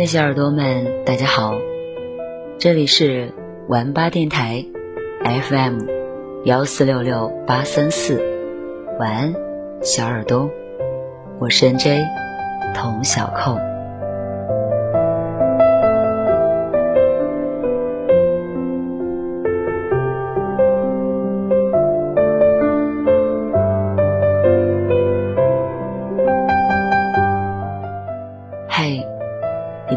的小耳朵们，大家好，这里是玩吧电台 FM 幺四六六八三四，晚安，小耳朵，我是 NJ 童小扣。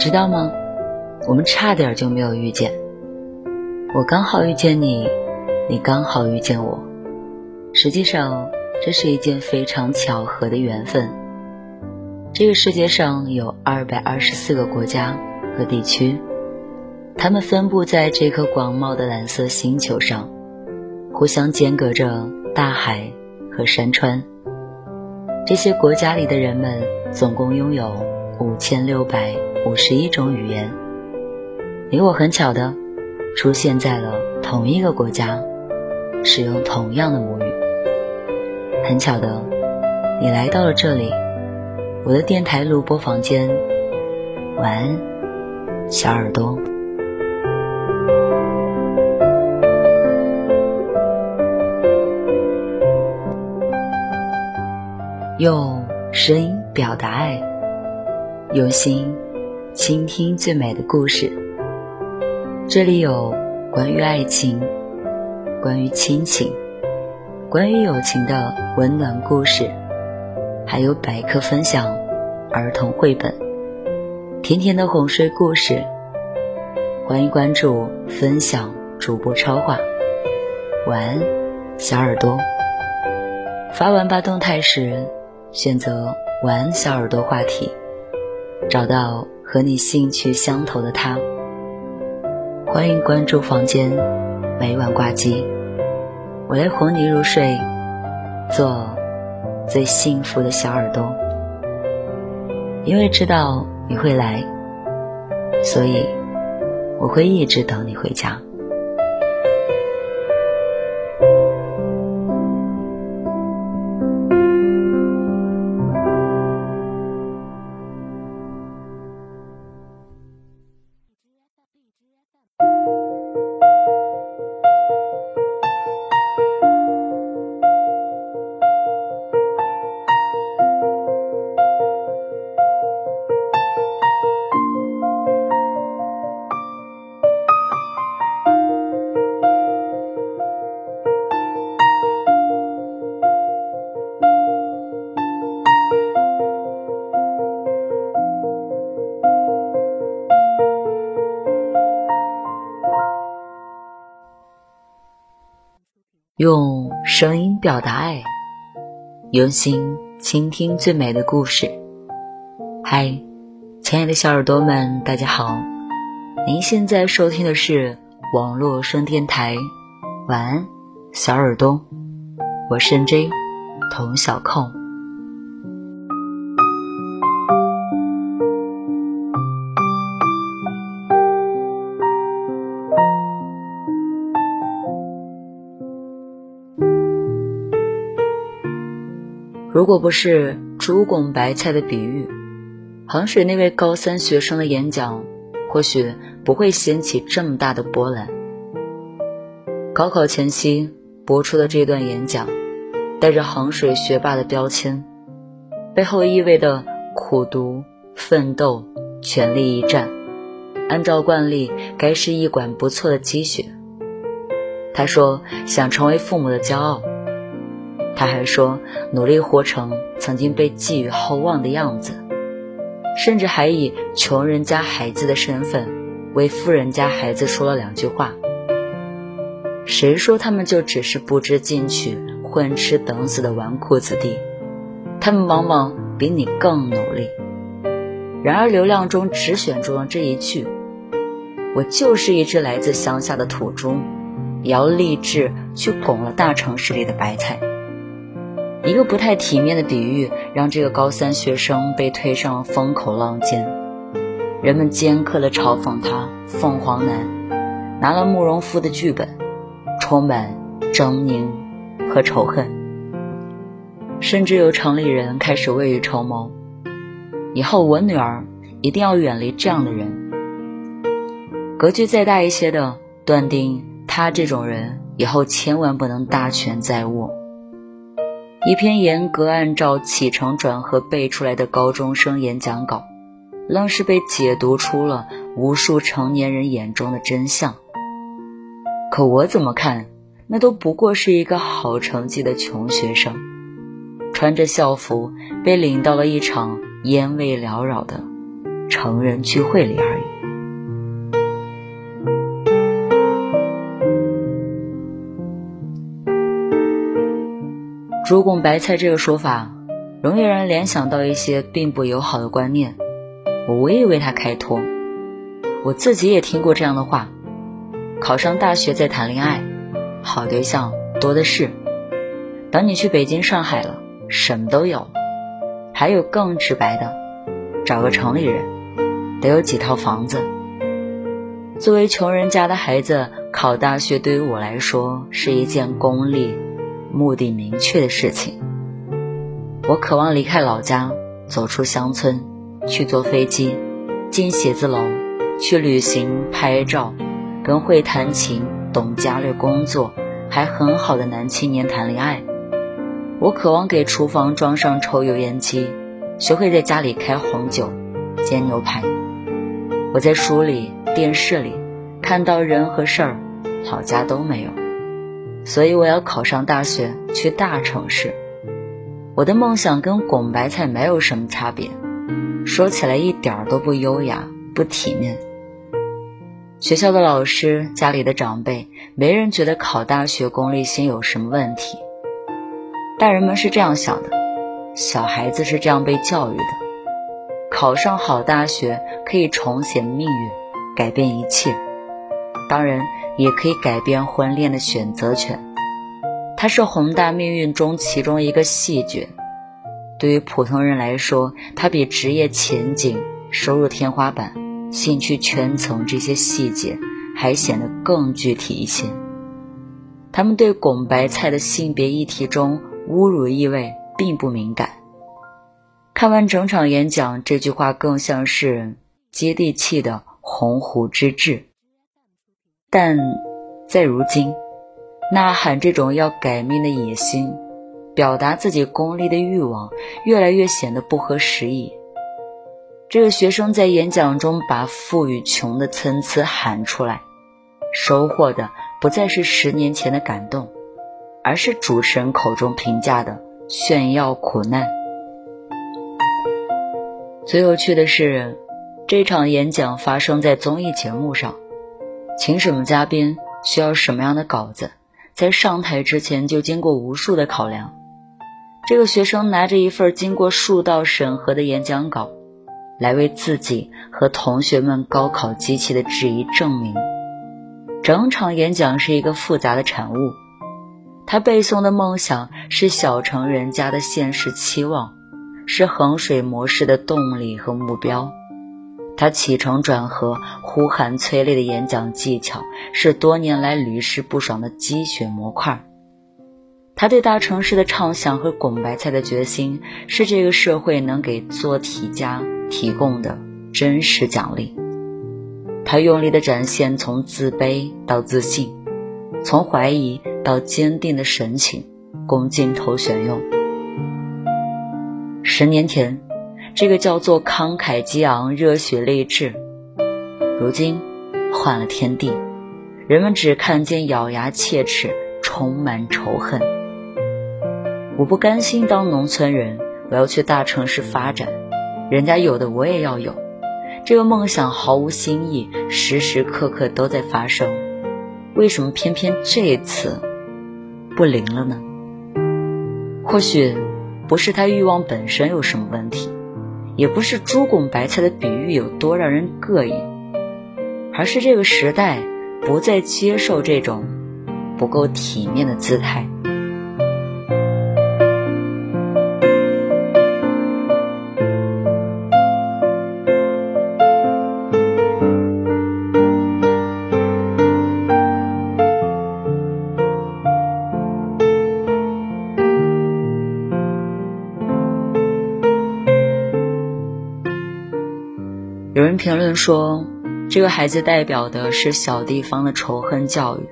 知道吗？我们差点就没有遇见。我刚好遇见你，你刚好遇见我。实际上，这是一件非常巧合的缘分。这个世界上有二百二十四个国家和地区，它们分布在这颗广袤的蓝色星球上，互相间隔着大海和山川。这些国家里的人们总共拥有五千六百。五十一种语言，你我很巧的出现在了同一个国家，使用同样的母语。很巧的，你来到了这里，我的电台录播房间。晚安，小耳朵。用声音表达爱，用心。倾听最美的故事。这里有关于爱情、关于亲情、关于友情的温暖故事，还有百科分享、儿童绘本、甜甜的哄睡故事。欢迎关注、分享主播超话。晚安，小耳朵。发完吧动态时，选择“晚安小耳朵”话题，找到。和你兴趣相投的他，欢迎关注房间，每晚挂机，我来哄你入睡，做最幸福的小耳朵。因为知道你会来，所以我会一直等你回家。声音表达爱，用心倾听最美的故事。嗨，亲爱的小耳朵们，大家好！您现在收听的是网络声电台，晚安，小耳朵，我是 J 童小控。如果不是猪拱白菜的比喻，衡水那位高三学生的演讲，或许不会掀起这么大的波澜。高考前夕播出的这段演讲，带着衡水学霸的标签，背后意味的苦读、奋斗、全力一战，按照惯例，该是一管不错的积雪。他说想成为父母的骄傲。他还说，努力活成曾经被寄予厚望的样子，甚至还以穷人家孩子的身份为富人家孩子说了两句话。谁说他们就只是不知进取、混吃等死的纨绔子弟？他们往往比你更努力。然而流量中只选中了这一句：“我就是一只来自乡下的土猪，也要立志去拱了大城市里的白菜。”一个不太体面的比喻，让这个高三学生被推上了风口浪尖。人们尖刻地嘲讽他“凤凰男”，拿了慕容复的剧本，充满狰狞和仇恨。甚至有城里人开始未雨绸缪：以后我女儿一定要远离这样的人。格局再大一些的，断定他这种人以后千万不能大权在握。一篇严格按照起承转合背出来的高中生演讲稿，愣是被解读出了无数成年人眼中的真相。可我怎么看，那都不过是一个好成绩的穷学生，穿着校服被领到了一场烟味缭绕的成人聚会里而已。“猪拱白菜”这个说法，容易让人联想到一些并不友好的观念。我无意为他开脱，我自己也听过这样的话。考上大学再谈恋爱，好对象多的是。等你去北京、上海了，什么都有。还有更直白的，找个城里人，得有几套房子。作为穷人家的孩子，考大学对于我来说是一件功利、目的明确的事情。我渴望离开老家，走出乡村，去坐飞机，进写字楼，去旅行、拍照。跟会弹琴、懂家略工作还很好的男青年谈恋爱。我渴望给厨房装上抽油烟机，学会在家里开红酒、煎牛排。我在书里、电视里看到人和事儿，老家都没有，所以我要考上大学，去大城市。我的梦想跟拱白菜没有什么差别，说起来一点都不优雅、不体面。学校的老师、家里的长辈，没人觉得考大学功利心有什么问题。大人们是这样想的，小孩子是这样被教育的：考上好大学可以重写命运，改变一切。当然，也可以改变婚恋的选择权。它是宏大命运中其中一个细节。对于普通人来说，它比职业前景、收入天花板。兴趣圈层这些细节还显得更具体一些。他们对拱白菜的性别议题中侮辱意味并不敏感。看完整场演讲，这句话更像是接地气的鸿鹄之志。但在如今，呐喊这种要改命的野心，表达自己功利的欲望，越来越显得不合时宜。这个学生在演讲中把富与穷的参差喊出来，收获的不再是十年前的感动，而是主持人口中评价的炫耀苦难。最有趣的是，这场演讲发生在综艺节目上，请什么嘉宾，需要什么样的稿子，在上台之前就经过无数的考量。这个学生拿着一份经过数道审核的演讲稿。来为自己和同学们高考机器的质疑证明。整场演讲是一个复杂的产物。他背诵的梦想是小城人家的现实期望，是衡水模式的动力和目标。他起承转合、呼喊催泪的演讲技巧，是多年来屡试不爽的积雪模块。他对大城市的畅想和拱白菜的决心，是这个社会能给做题家。提供的真实奖励。他用力地展现从自卑到自信，从怀疑到坚定的神情，供镜头选用。十年前，这个叫做慷慨激昂、热血励志，如今换了天地，人们只看见咬牙切齿、充满仇恨。我不甘心当农村人，我要去大城市发展。人家有的我也要有，这个梦想毫无新意，时时刻刻都在发生。为什么偏偏这次不灵了呢？或许不是他欲望本身有什么问题，也不是猪拱白菜的比喻有多让人膈应，而是这个时代不再接受这种不够体面的姿态。有人评论说，这个孩子代表的是小地方的仇恨教育，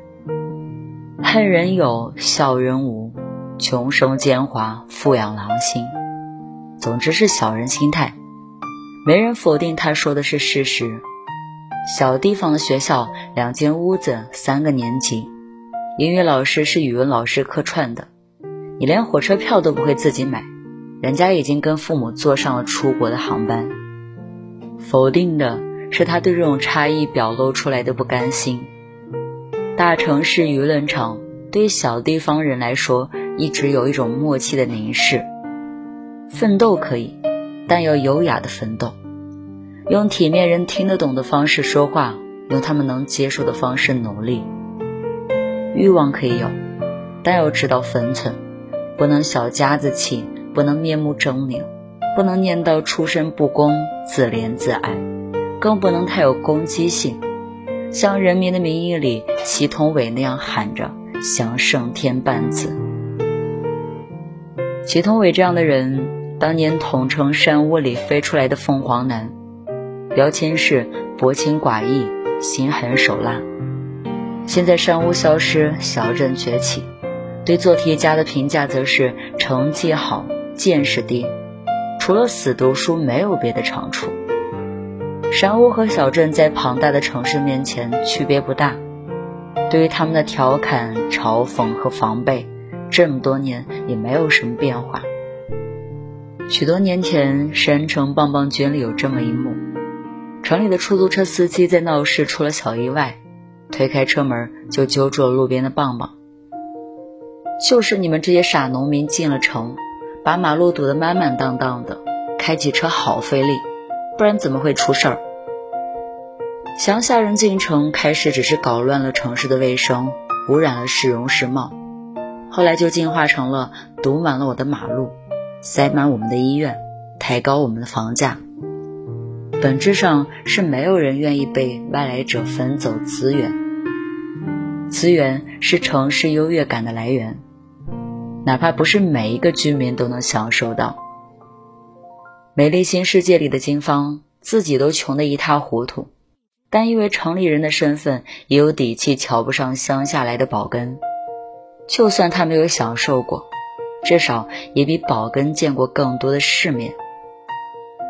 恨人有，笑人无，穷生奸猾，富养狼心，总之是小人心态。没人否定他说的是事实。小地方的学校，两间屋子，三个年级，英语老师是语文老师客串的，你连火车票都不会自己买，人家已经跟父母坐上了出国的航班。否定的是他对这种差异表露出来的不甘心。大城市舆论场对小地方人来说，一直有一种默契的凝视。奋斗可以，但要优雅的奋斗，用体面人听得懂的方式说话，用他们能接受的方式努力。欲望可以有，但要知道分寸，不能小家子气，不能面目狰狞。不能念叨出身不公、自怜自爱，更不能太有攻击性，像《人民的名义》里祁同伟那样喊着想胜天半子。祁同伟这样的人，当年统称山窝里飞出来的凤凰男，标签是薄情寡义、心狠手辣。现在山屋消失，小镇崛起，对做题家的评价则是成绩好、见识低。除了死读书，没有别的长处。山屋和小镇在庞大的城市面前区别不大。对于他们的调侃、嘲讽和防备，这么多年也没有什么变化。许多年前，山城棒棒军里有这么一幕：城里的出租车司机在闹市出了小意外，推开车门就揪住了路边的棒棒。就是你们这些傻农民进了城。把马路堵得满满当当的，开起车好费力，不然怎么会出事儿？乡下人进城开始只是搞乱了城市的卫生，污染了市容市貌，后来就进化成了堵满了我的马路，塞满我们的医院，抬高我们的房价。本质上是没有人愿意被外来者分走资源，资源是城市优越感的来源。哪怕不是每一个居民都能享受到。美丽新世界里的金芳自己都穷得一塌糊涂，但因为城里人的身份，也有底气瞧不上乡下来的宝根。就算他没有享受过，至少也比宝根见过更多的世面。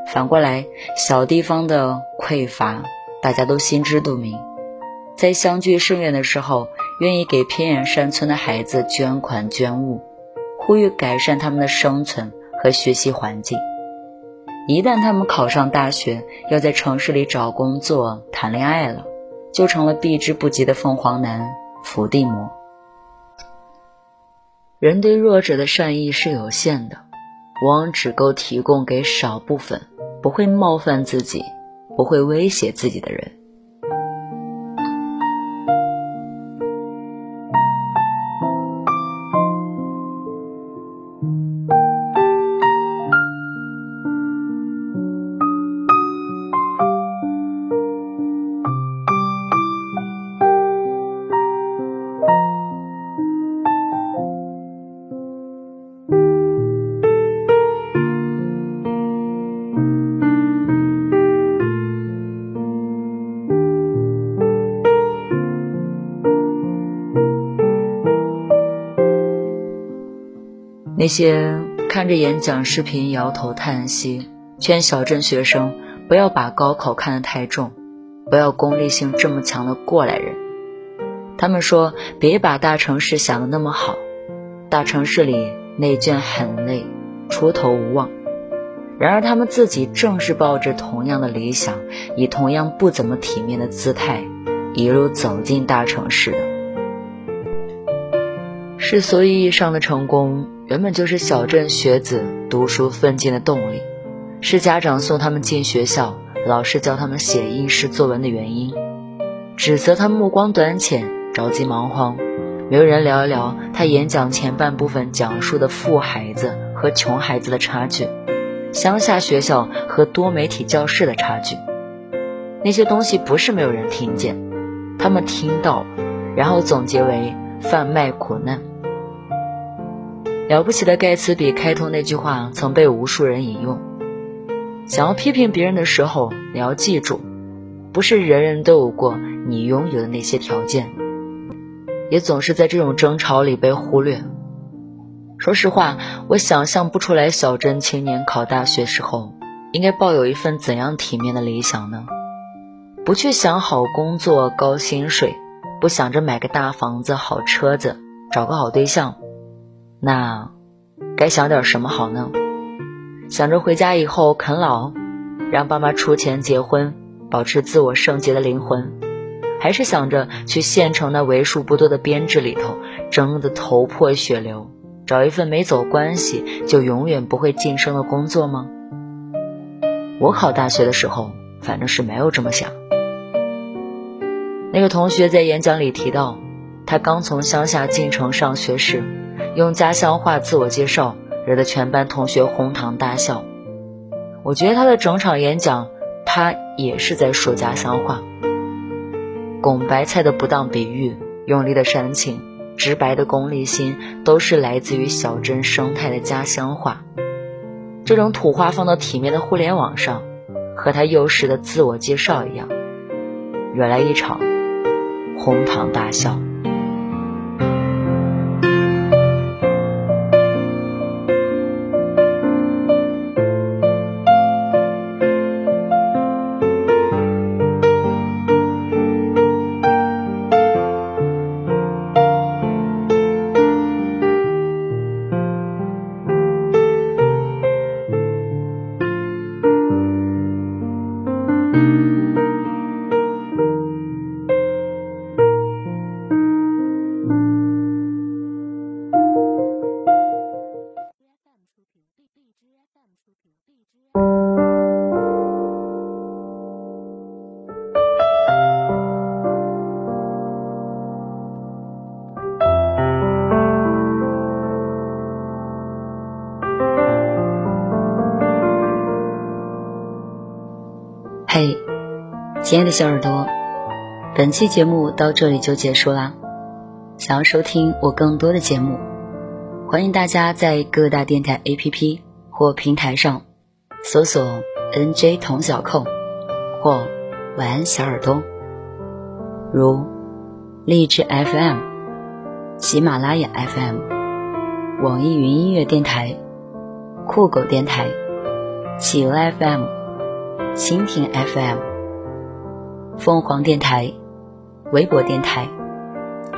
反过来，小地方的匮乏，大家都心知肚明。在相距甚远的时候，愿意给偏远山村的孩子捐款捐物。呼吁改善他们的生存和学习环境。一旦他们考上大学，要在城市里找工作、谈恋爱了，就成了避之不及的凤凰男、伏地魔。人对弱者的善意是有限的，往往只够提供给少部分不会冒犯自己、不会威胁自己的人。一些看着演讲视频摇头叹息，劝小镇学生不要把高考看得太重，不要功利性这么强的过来人，他们说别把大城市想的那么好，大城市里内卷很累，出头无望。然而他们自己正是抱着同样的理想，以同样不怎么体面的姿态，一路走进大城市的。世俗意义上的成功。原本就是小镇学子读书奋进的动力，是家长送他们进学校、老师教他们写应试作文的原因。指责他目光短浅、着急忙慌，没有人聊一聊他演讲前半部分讲述的富孩子和穷孩子的差距，乡下学校和多媒体教室的差距。那些东西不是没有人听见，他们听到，然后总结为贩卖苦难。了不起的盖茨比开头那句话曾被无数人引用：“想要批评别人的时候，你要记住，不是人人都有过你拥有的那些条件，也总是在这种争吵里被忽略。说实话，我想象不出来小镇青年考大学时候应该抱有一份怎样体面的理想呢？不去想好工作、高薪水，不想着买个大房子、好车子、找个好对象，那该想点什么好呢？想着回家以后啃老，让爸妈出钱结婚，保持自我圣洁的灵魂，还是想着去县城那为数不多的编制里头争得头破血流，找一份没走关系就永远不会晋升的工作吗？我考大学的时候，反正是没有这么想。那个同学在演讲里提到，他刚从乡下进城上学时，用家乡话自我介绍。惹得全班同学哄堂大笑。我觉得他的整场演讲，他也是在说家乡话。拱白菜的不当比喻、用力的煽情、直白的功利心，都是来自于小镇生态的家乡话。这种土话放到体面的互联网上，和他幼时的自我介绍一样，惹来一场哄堂大笑。亲爱的小耳朵，本期节目到这里就结束啦。想要收听我更多的节目，欢迎大家在各大电台 APP 或平台上搜索 “NJ 童小扣”或“晚安小耳朵”，如荔枝 FM、喜马拉雅 FM、网易云音乐电台、酷狗电台、企鹅 FM。蜻蜓 FM、凤凰电台、微博电台、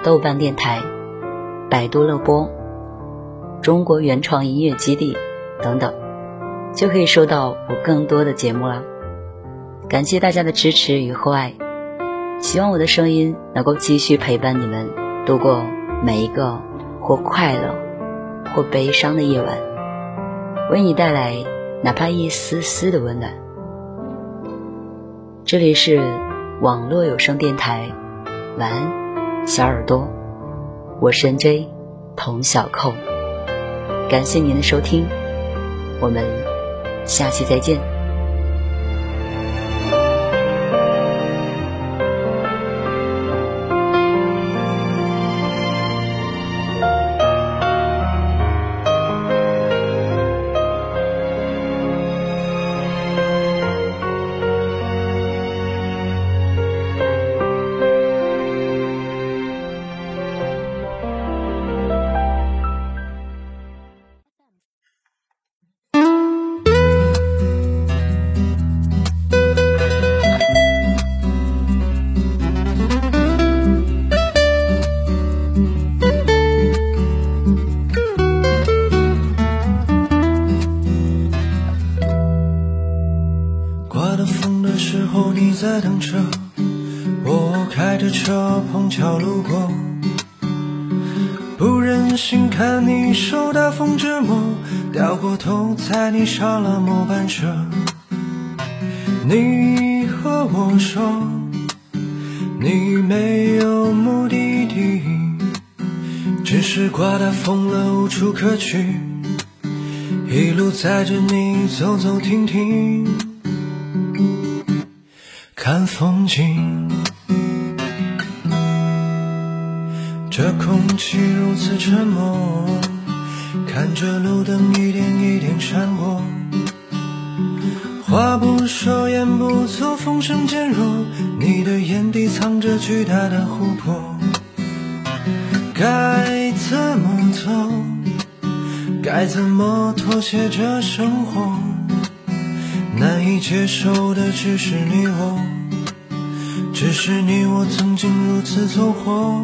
豆瓣电台、百度乐播、中国原创音乐基地等等，就可以收到我更多的节目啦。感谢大家的支持与厚爱，希望我的声音能够继续陪伴你们度过每一个或快乐或悲伤的夜晚，为你带来哪怕一丝丝的温暖。这里是网络有声电台，晚安，小耳朵，我是 N J 童小扣，感谢您的收听，我们下期再见。你上了末班车。你和我说，你没有目的地，只是刮大风了无处可去，一路载着你走走停停。看风景，这空气如此沉默，看着路灯一点一点闪过，话不说，言不走，风声渐弱，你的眼底藏着巨大的湖泊。该怎么走？该怎么妥协这生活？难以接受的只是你我，只是你我曾经如此走火，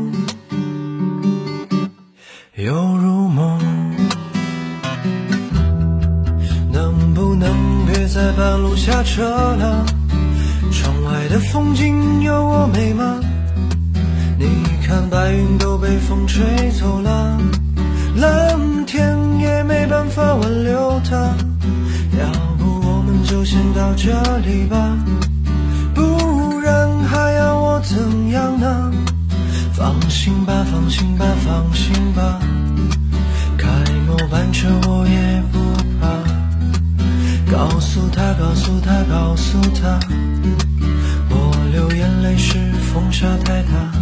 犹如在半路下车了？窗外的风景有我美吗？你看白云都被风吹走了，蓝天也没办法挽留它。要不我们就先到这里吧，不然还要我怎样呢？放心吧，放心吧，放心吧，开末班车我也。告诉他，告诉他，告诉他，我流眼泪是风沙太大。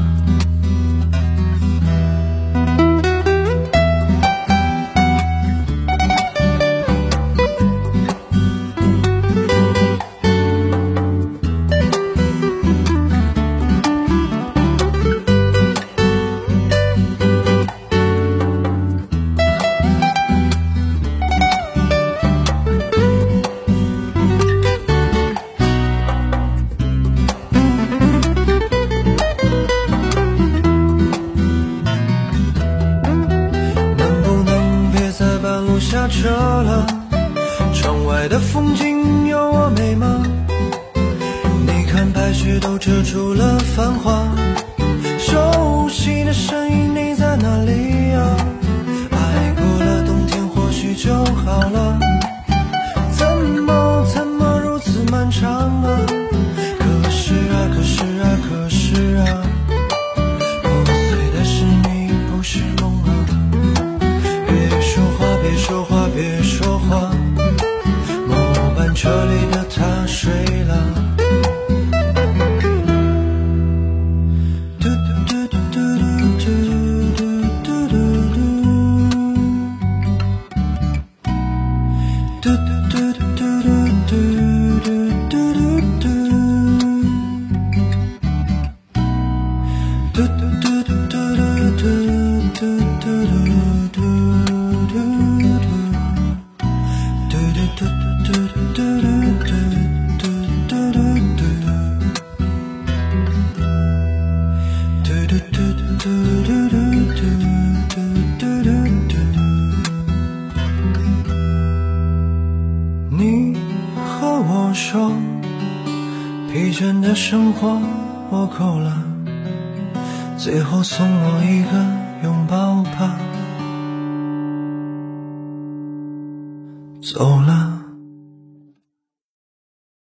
都遮住了繁华，熟悉的声音你在哪里呀？爱过了冬天或许就好了，